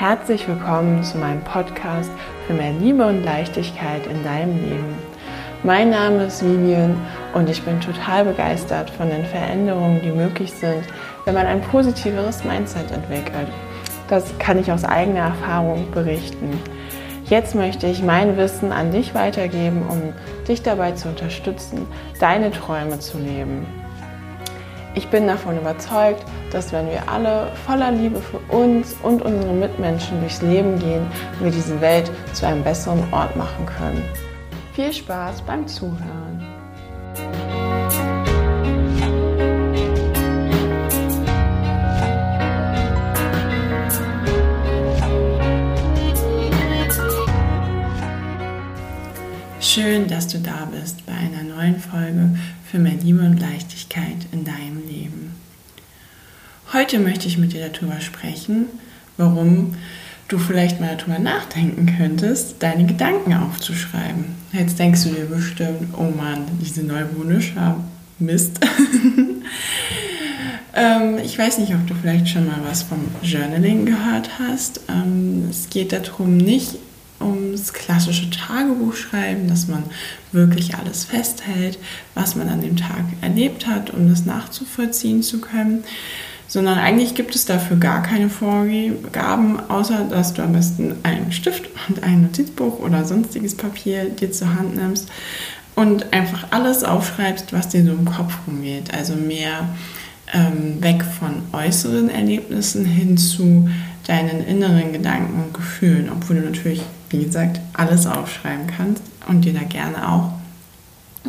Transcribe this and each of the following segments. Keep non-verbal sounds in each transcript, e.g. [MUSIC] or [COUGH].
Herzlich willkommen zu meinem Podcast für mehr Liebe und Leichtigkeit in deinem Leben. Mein Name ist Vivian und ich bin total begeistert von den Veränderungen, die möglich sind, wenn man ein positiveres Mindset entwickelt. Das kann ich aus eigener Erfahrung berichten. Jetzt möchte ich mein Wissen an dich weitergeben, um dich dabei zu unterstützen, deine Träume zu leben. Ich bin davon überzeugt, dass wenn wir alle voller Liebe für uns und unsere Mitmenschen durchs Leben gehen, wir diese Welt zu einem besseren Ort machen können. Viel Spaß beim Zuhören. Schön, dass du da bist bei einer neuen Folge für mehr Liebe und Leichtigkeit in deinem Leben. Heute möchte ich mit dir darüber sprechen, warum du vielleicht mal darüber nachdenken könntest, deine Gedanken aufzuschreiben. Jetzt denkst du dir bestimmt, oh Mann, diese neuronischer Mist. [LAUGHS] ähm, ich weiß nicht, ob du vielleicht schon mal was vom Journaling gehört hast. Ähm, es geht darum, nicht ums klassische Tagebuch schreiben, dass man wirklich alles festhält, was man an dem Tag erlebt hat, um das nachzuvollziehen zu können, sondern eigentlich gibt es dafür gar keine Vorgaben, außer dass du am besten einen Stift und ein Notizbuch oder sonstiges Papier dir zur Hand nimmst und einfach alles aufschreibst, was dir so im Kopf rumgeht. Also mehr ähm, weg von äußeren Erlebnissen hin zu deinen inneren Gedanken und Gefühlen, obwohl du natürlich, wie gesagt, alles aufschreiben kannst und dir da gerne auch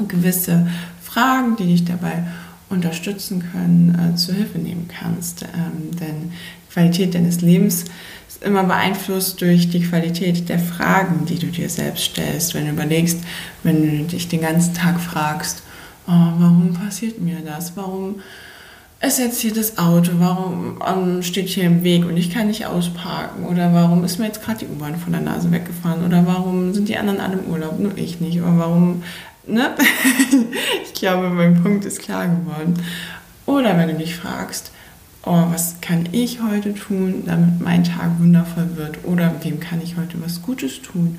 gewisse Fragen, die dich dabei unterstützen können, äh, zur Hilfe nehmen kannst. Ähm, denn die Qualität deines Lebens ist immer beeinflusst durch die Qualität der Fragen, die du dir selbst stellst. Wenn du überlegst, wenn du dich den ganzen Tag fragst, oh, warum passiert mir das? Warum ist jetzt hier das Auto? Warum ähm, steht hier im Weg und ich kann nicht ausparken? Oder warum ist mir jetzt gerade die U-Bahn von der Nase weggefahren? Oder warum sind die anderen alle im Urlaub, nur ich nicht? Oder warum, ne? [LAUGHS] ich glaube, mein Punkt ist klar geworden. Oder wenn du dich fragst, oh, was kann ich heute tun, damit mein Tag wundervoll wird? Oder wem kann ich heute was Gutes tun?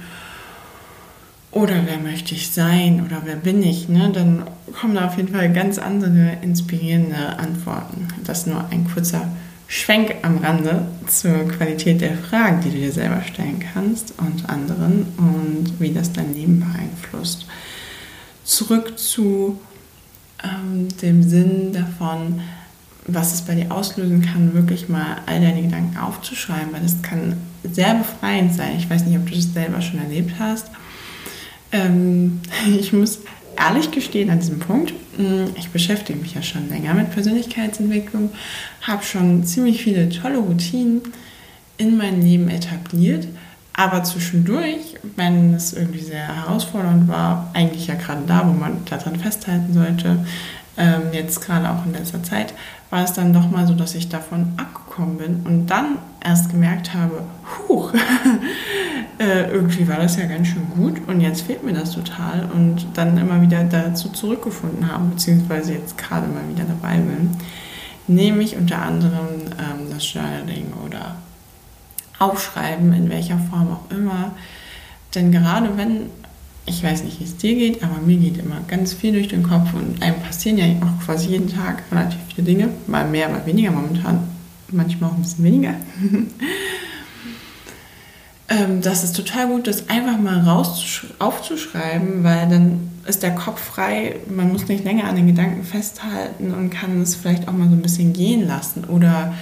Oder wer möchte ich sein oder wer bin ich, ne? dann kommen da auf jeden Fall ganz andere inspirierende Antworten. Das nur ein kurzer Schwenk am Rande zur Qualität der Fragen, die du dir selber stellen kannst und anderen und wie das dein Leben beeinflusst. Zurück zu ähm, dem Sinn davon, was es bei dir auslösen kann, wirklich mal all deine Gedanken aufzuschreiben, weil das kann sehr befreiend sein. Ich weiß nicht, ob du das selber schon erlebt hast ähm, [LAUGHS] ich muss ehrlich gestehen an diesem Punkt, hm, ich beschäftige mich ja schon länger mit Persönlichkeitsentwicklung, habe schon ziemlich viele tolle Routinen in meinem Leben etabliert, aber zwischendurch, wenn es irgendwie sehr herausfordernd war, eigentlich ja gerade da, wo man daran festhalten sollte, ähm, jetzt gerade auch in letzter Zeit, war es dann doch mal so, dass ich davon abgekommen bin und dann erst gemerkt habe, huch, [LAUGHS] äh, irgendwie war das ja ganz schön gut und jetzt fehlt mir das total und dann immer wieder dazu zurückgefunden haben, beziehungsweise jetzt gerade mal wieder dabei bin, nehme ich unter anderem ähm, das Journaling oder Aufschreiben, in welcher Form auch immer. Denn gerade wenn ich weiß nicht, wie es dir geht, aber mir geht immer ganz viel durch den Kopf und einem passieren ja auch quasi jeden Tag relativ viele Dinge, mal mehr, mal weniger momentan, manchmal auch ein bisschen weniger. [LAUGHS] ähm, das ist total gut, das einfach mal raus aufzuschreiben, weil dann ist der Kopf frei, man muss nicht länger an den Gedanken festhalten und kann es vielleicht auch mal so ein bisschen gehen lassen oder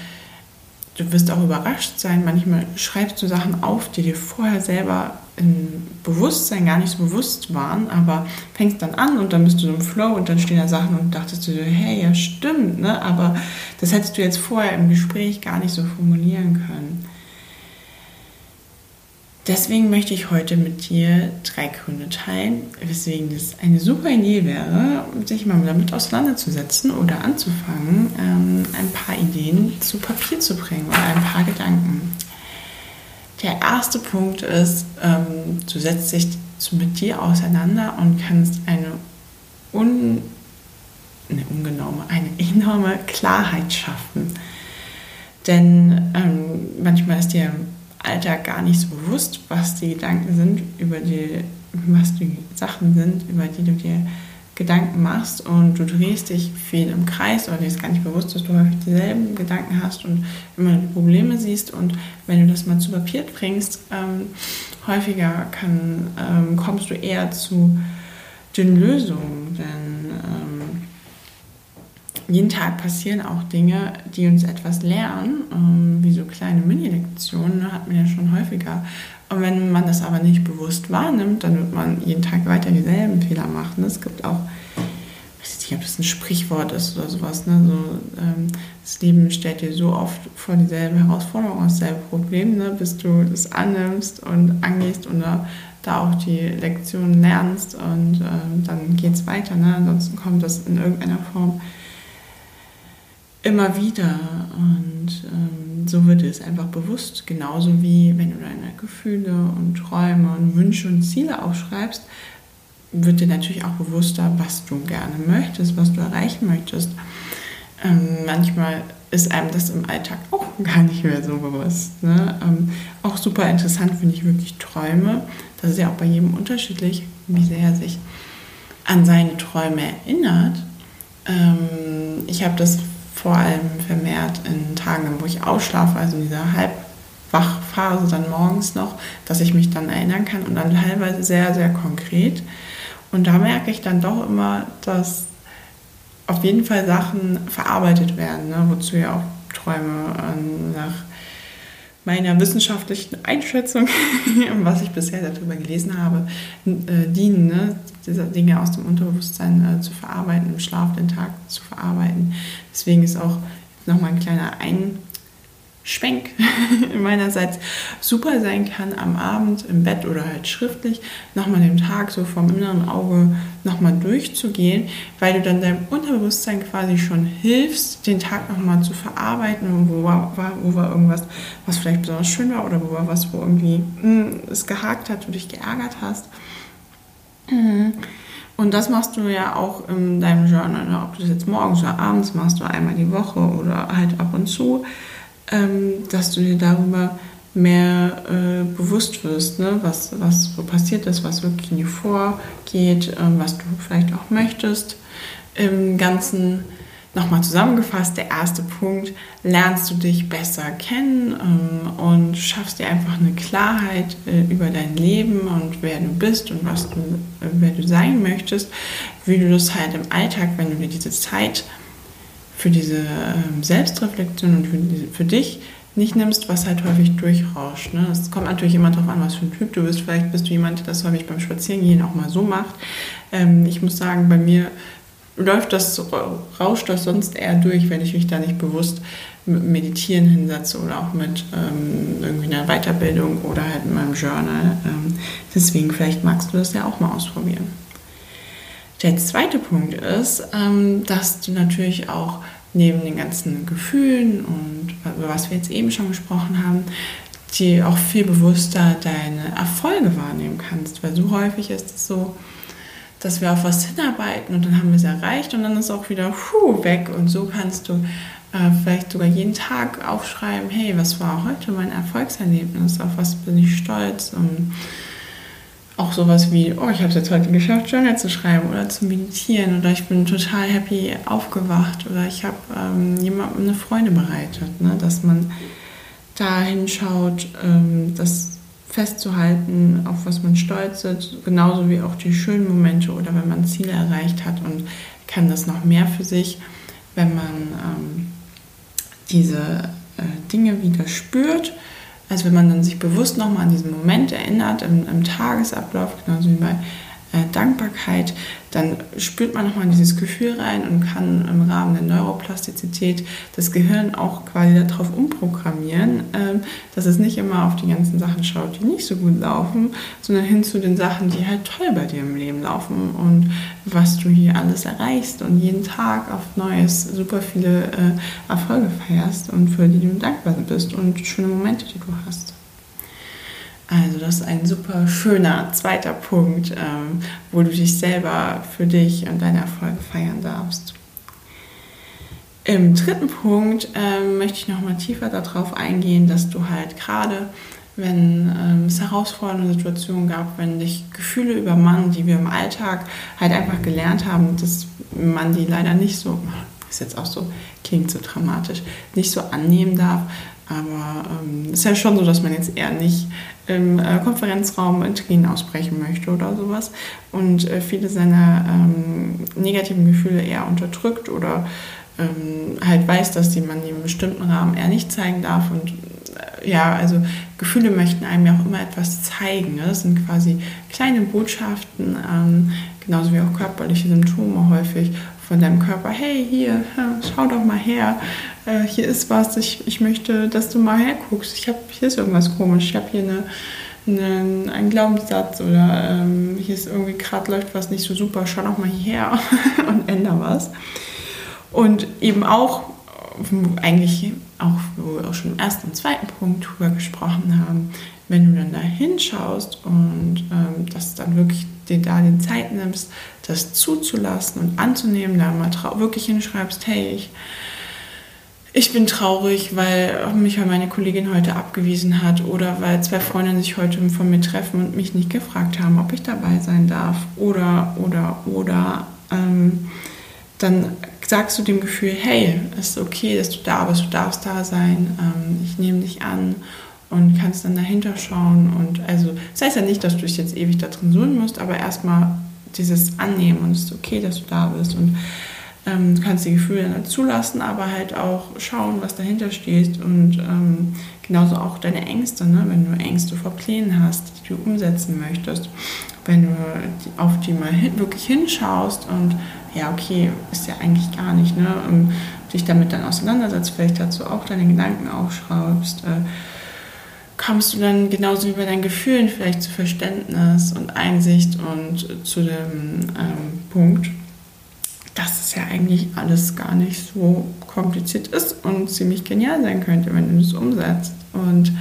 du wirst auch überrascht sein, manchmal schreibst du Sachen auf, die dir vorher selber im Bewusstsein gar nicht so bewusst waren, aber fängst dann an und dann bist du so im Flow und dann stehen da Sachen und dachtest du, hey, ja stimmt, ne? aber das hättest du jetzt vorher im Gespräch gar nicht so formulieren können. Deswegen möchte ich heute mit dir drei Gründe teilen, weswegen es eine super Idee wäre, sich mal damit auseinanderzusetzen oder anzufangen, ähm, ein paar Ideen zu Papier zu bringen oder ein paar Gedanken. Der erste Punkt ist, ähm, du setzt dich mit dir auseinander und kannst eine, un, eine ungenaume, eine enorme Klarheit schaffen. Denn ähm, manchmal ist dir Alltag gar nicht so bewusst, was die Gedanken sind, über die, was die Sachen sind, über die du dir Gedanken machst. Und du drehst dich viel im Kreis oder dir ist gar nicht bewusst, dass du häufig dieselben Gedanken hast und immer die Probleme siehst. Und wenn du das mal zu Papier bringst, ähm, häufiger kann, ähm, kommst du eher zu den Lösungen, denn ähm, jeden Tag passieren auch Dinge, die uns etwas lernen, ähm, wie so kleine Mini-Lektionen, ne, hat man ja schon häufiger und wenn man das aber nicht bewusst wahrnimmt, dann wird man jeden Tag weiter dieselben Fehler machen. Es gibt auch, ich weiß nicht, ob das ein Sprichwort ist oder sowas, ne? so, ähm, das Leben stellt dir so oft vor dieselben Herausforderungen, dasselbe Problem, ne? bis du es annimmst und angehst und da, da auch die Lektionen lernst und ähm, dann geht es weiter. Ne? Ansonsten kommt das in irgendeiner Form immer wieder und ähm, so wird es einfach bewusst, genauso wie wenn du deine Gefühle und Träume und Wünsche und Ziele aufschreibst, wird dir natürlich auch bewusster, was du gerne möchtest, was du erreichen möchtest. Ähm, manchmal ist einem das im Alltag auch [LAUGHS] gar nicht mehr so bewusst. Ne? Ähm, auch super interessant finde ich wirklich Träume. Das ist ja auch bei jedem unterschiedlich, wie sehr er sich an seine Träume erinnert. Ähm, ich habe das vor allem vermehrt in Tagen, wo ich ausschlafe, also in dieser Halbwachphase dann morgens noch, dass ich mich dann erinnern kann und dann teilweise sehr, sehr konkret. Und da merke ich dann doch immer, dass auf jeden Fall Sachen verarbeitet werden, ne? wozu ja auch Träume äh, nach meiner wissenschaftlichen Einschätzung, [LAUGHS] was ich bisher darüber gelesen habe, äh, dienen, ne? diese Dinge aus dem Unterbewusstsein äh, zu verarbeiten, im Schlaf den Tag zu verarbeiten. Deswegen ist auch nochmal ein kleiner Einschwenk [LAUGHS] meinerseits super sein kann, am Abend im Bett oder halt schriftlich nochmal den Tag so vom inneren Auge nochmal durchzugehen, weil du dann deinem Unterbewusstsein quasi schon hilfst, den Tag nochmal zu verarbeiten, wo war, wo war irgendwas, was vielleicht besonders schön war oder wo war was, wo irgendwie mh, hm, es gehakt hat, du dich geärgert hast. Mhm. Und das machst du ja auch in deinem Journal, ne? ob du das jetzt morgens oder abends machst oder einmal die Woche oder halt ab und zu, ähm, dass du dir darüber mehr äh, bewusst wirst, ne? was, was so passiert ist, was wirklich in dir vorgeht, äh, was du vielleicht auch möchtest im Ganzen Nochmal zusammengefasst, der erste Punkt, lernst du dich besser kennen ähm, und schaffst dir einfach eine Klarheit äh, über dein Leben und wer du bist und was du, äh, wer du sein möchtest, wie du das halt im Alltag, wenn du dir diese Zeit für diese ähm, Selbstreflexion und für, dich nicht nimmst, was halt häufig durchrauscht. Ne? Es kommt natürlich immer darauf an, was für ein Typ du bist. Vielleicht bist du jemand, der das häufig beim Spazierengehen auch mal so macht. Ähm, ich muss sagen, bei mir läuft das, rauscht das sonst eher durch, wenn ich mich da nicht bewusst mit Meditieren hinsetze oder auch mit ähm, irgendwie einer Weiterbildung oder halt in meinem Journal. Ähm, deswegen, vielleicht magst du das ja auch mal ausprobieren. Der zweite Punkt ist, ähm, dass du natürlich auch neben den ganzen Gefühlen und über was wir jetzt eben schon gesprochen haben, die auch viel bewusster deine Erfolge wahrnehmen kannst, weil so häufig ist es so, dass wir auf was hinarbeiten und dann haben wir es erreicht und dann ist auch wieder puh, weg. Und so kannst du äh, vielleicht sogar jeden Tag aufschreiben, hey, was war heute mein Erfolgserlebnis, auf was bin ich stolz? Und auch sowas wie, oh, ich habe es jetzt heute geschafft, Journal zu schreiben oder zu meditieren oder ich bin total happy aufgewacht oder ich habe ähm, jemandem eine Freude bereitet, ne? dass man da hinschaut, ähm, dass festzuhalten, auf was man stolz ist, genauso wie auch die schönen Momente oder wenn man Ziele erreicht hat und kann das noch mehr für sich, wenn man ähm, diese äh, Dinge wieder spürt, als wenn man dann sich bewusst nochmal an diesen Moment erinnert im, im Tagesablauf, genauso wie bei äh, Dankbarkeit, dann spürt man nochmal dieses Gefühl rein und kann im Rahmen der Neuroplastizität das Gehirn auch quasi darauf umprogrammieren, äh, dass es nicht immer auf die ganzen Sachen schaut, die nicht so gut laufen, sondern hin zu den Sachen, die halt toll bei dir im Leben laufen und was du hier alles erreichst und jeden Tag auf Neues super viele äh, Erfolge feierst und für die du dankbar bist und schöne Momente, die du hast. Also das ist ein super schöner zweiter Punkt, ähm, wo du dich selber für dich und deine Erfolge feiern darfst. Im dritten Punkt ähm, möchte ich nochmal tiefer darauf eingehen, dass du halt gerade wenn ähm, es herausfordernde Situationen gab, wenn dich Gefühle übermannen, die wir im Alltag halt einfach gelernt haben, dass man die leider nicht so, ist jetzt auch so, klingt so dramatisch, nicht so annehmen darf. Aber es ähm, ist ja schon so, dass man jetzt eher nicht im äh, Konferenzraum in Tränen ausbrechen möchte oder sowas und äh, viele seiner ähm, negativen Gefühle eher unterdrückt oder ähm, halt weiß, dass die man in einem bestimmten Rahmen eher nicht zeigen darf und äh, ja, also Gefühle möchten einem ja auch immer etwas zeigen. Ne? Das sind quasi kleine Botschaften, ähm, genauso wie auch körperliche Symptome häufig von deinem Körper. Hey, hier, schau doch mal her, äh, hier ist was, ich, ich möchte, dass du mal herguckst. Ich habe, hier ist irgendwas komisch, ich habe hier eine, eine, einen Glaubenssatz oder ähm, hier ist irgendwie gerade läuft was nicht so super, schau doch mal hierher [LAUGHS] und ändere was. Und eben auch, eigentlich auch, wo wir auch schon im ersten und zweiten Punkt drüber gesprochen haben, wenn du dann da hinschaust und ähm, das dann wirklich dir da die Zeit nimmst, das zuzulassen und anzunehmen, da mal wirklich hinschreibst, hey, ich, ich bin traurig, weil mich meine Kollegin heute abgewiesen hat oder weil zwei Freundinnen sich heute von mir treffen und mich nicht gefragt haben, ob ich dabei sein darf. Oder, oder, oder, ähm, dann sagst du dem Gefühl, hey, es ist okay, dass du da bist, du darfst da sein, ähm, ich nehme dich an und kannst dann dahinter schauen. Und also, das heißt ja nicht, dass du dich jetzt ewig da drin suchen musst, aber erstmal dieses Annehmen und es ist okay, dass du da bist. Und ähm, du kannst die Gefühle dann zulassen, aber halt auch schauen, was dahinter steht. Und ähm, genauso auch deine Ängste, ne? wenn du Ängste vor Plänen hast, die du umsetzen möchtest. Wenn du auf die mal hin, wirklich hinschaust und ja, okay, ist ja eigentlich gar nicht, ne? Und dich damit dann auseinandersetzt, vielleicht dazu auch deine Gedanken aufschraubst. Äh, kommst du dann genauso wie bei deinen Gefühlen vielleicht zu Verständnis und Einsicht und zu dem ähm, Punkt, dass es ja eigentlich alles gar nicht so kompliziert ist und ziemlich genial sein könnte, wenn du es umsetzt. Und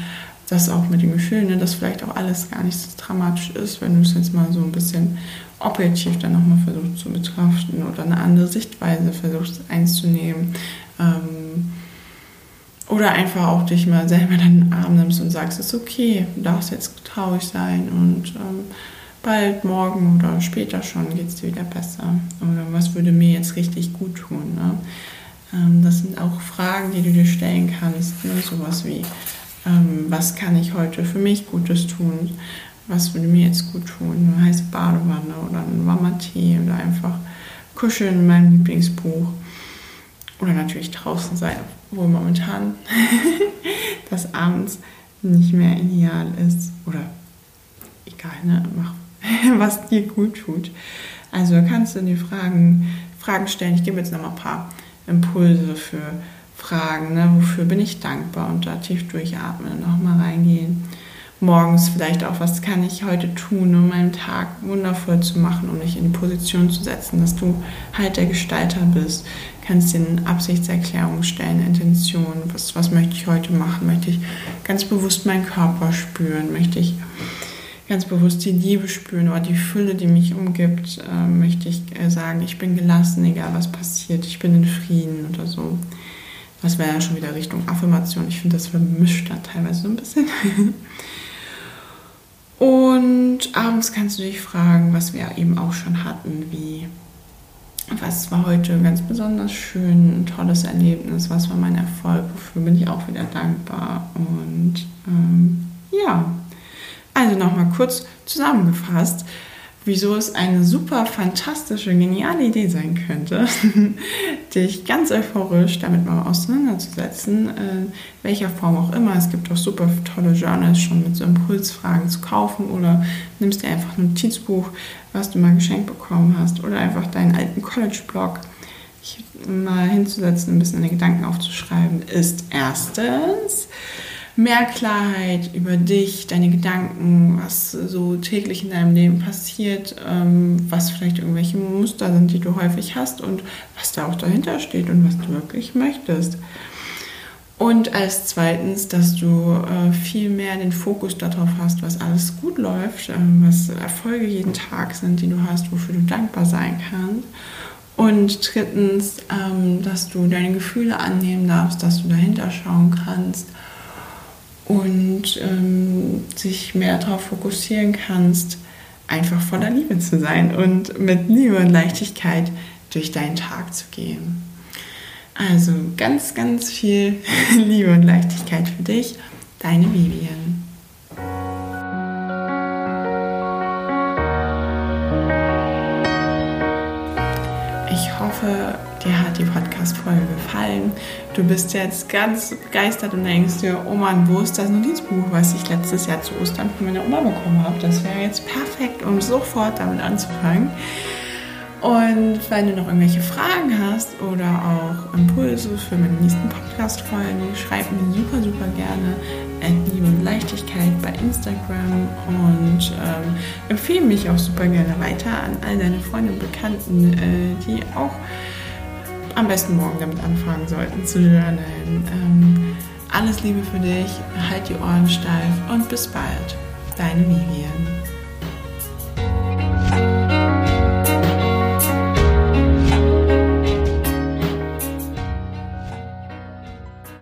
das auch mit den Gefühlen, ne, dass vielleicht auch alles gar nicht so dramatisch ist, wenn du es jetzt mal so ein bisschen objektiv dann nochmal versuchst zu betrachten oder eine andere Sichtweise versuchst einzunehmen. Ähm, oder einfach auch dich mal selber dann in den Arm nimmst und sagst, es ist okay, du darfst jetzt traurig sein und ähm, bald, morgen oder später schon geht es dir wieder besser. Oder was würde mir jetzt richtig gut tun? Ne? Ähm, das sind auch Fragen, die du dir stellen kannst. Ne? Sowas wie, ähm, was kann ich heute für mich Gutes tun? Was würde mir jetzt gut tun? Eine heiße Badewanne oder ein warmer Tee oder einfach kuscheln in meinem Lieblingsbuch. Oder natürlich draußen sein, obwohl momentan [LAUGHS] das abends nicht mehr ideal ist. Oder egal, ne? mach [LAUGHS] was dir gut tut. Also kannst du dir Fragen, Fragen stellen. Ich gebe jetzt noch mal ein paar Impulse für Fragen. Ne? Wofür bin ich dankbar? Und da tief durchatmen und nochmal reingehen. Morgens vielleicht auch, was kann ich heute tun, um meinen Tag wundervoll zu machen, um dich in die Position zu setzen, dass du halt der Gestalter bist. Kannst dir eine Absichtserklärung stellen, Intention, was, was möchte ich heute machen? Möchte ich ganz bewusst meinen Körper spüren? Möchte ich ganz bewusst die Liebe spüren oder die Fülle, die mich umgibt, äh, möchte ich äh, sagen, ich bin gelassen, egal was passiert, ich bin in Frieden oder so. Das wäre ja schon wieder Richtung Affirmation. Ich finde, das vermischt da teilweise so ein bisschen. [LAUGHS] Und abends kannst du dich fragen, was wir eben auch schon hatten, wie was war heute ganz besonders schön, ein tolles Erlebnis, was war mein Erfolg, wofür bin ich auch wieder dankbar. Und ähm, ja, also nochmal kurz zusammengefasst, wieso es eine super fantastische, geniale Idee sein könnte, [LAUGHS] dich ganz euphorisch damit mal auseinanderzusetzen, in äh, welcher Form auch immer. Es gibt auch super tolle Journals schon mit so Impulsfragen zu kaufen oder nimmst dir einfach ein Notizbuch, was du mal geschenkt bekommen hast oder einfach deinen alten College-Blog mal hinzusetzen, ein bisschen deine Gedanken aufzuschreiben, ist erstens mehr Klarheit über dich, deine Gedanken, was so täglich in deinem Leben passiert, ähm, was vielleicht irgendwelche Muster sind, die du häufig hast und was da auch dahinter steht und was du wirklich möchtest. Und als zweitens, dass du äh, viel mehr den Fokus darauf hast, was alles gut läuft, äh, was Erfolge jeden Tag sind, die du hast, wofür du dankbar sein kannst. Und drittens, ähm, dass du deine Gefühle annehmen darfst, dass du dahinter schauen kannst und ähm, sich mehr darauf fokussieren kannst, einfach voller Liebe zu sein und mit Liebe und Leichtigkeit durch deinen Tag zu gehen. Also ganz, ganz viel [LAUGHS] Liebe und Leichtigkeit für dich, deine Vivian. Ich hoffe, dir hat die Podcast-Folge gefallen. Du bist jetzt ganz begeistert und denkst dir, oh Mann, wo ist das Notizbuch, was ich letztes Jahr zu Ostern von meiner Oma bekommen habe? Das wäre jetzt perfekt, um sofort damit anzufangen. Und wenn du noch irgendwelche Fragen hast oder auch Impulse für meine nächsten Podcast-Folgen, schreib mir super, super gerne at Liebe und Leichtigkeit bei Instagram und ähm, empfehle mich auch super gerne weiter an all deine Freunde und Bekannten, äh, die auch am besten morgen damit anfangen sollten zu journalen. Ähm, alles Liebe für dich, halt die Ohren steif und bis bald. Deine Vivian.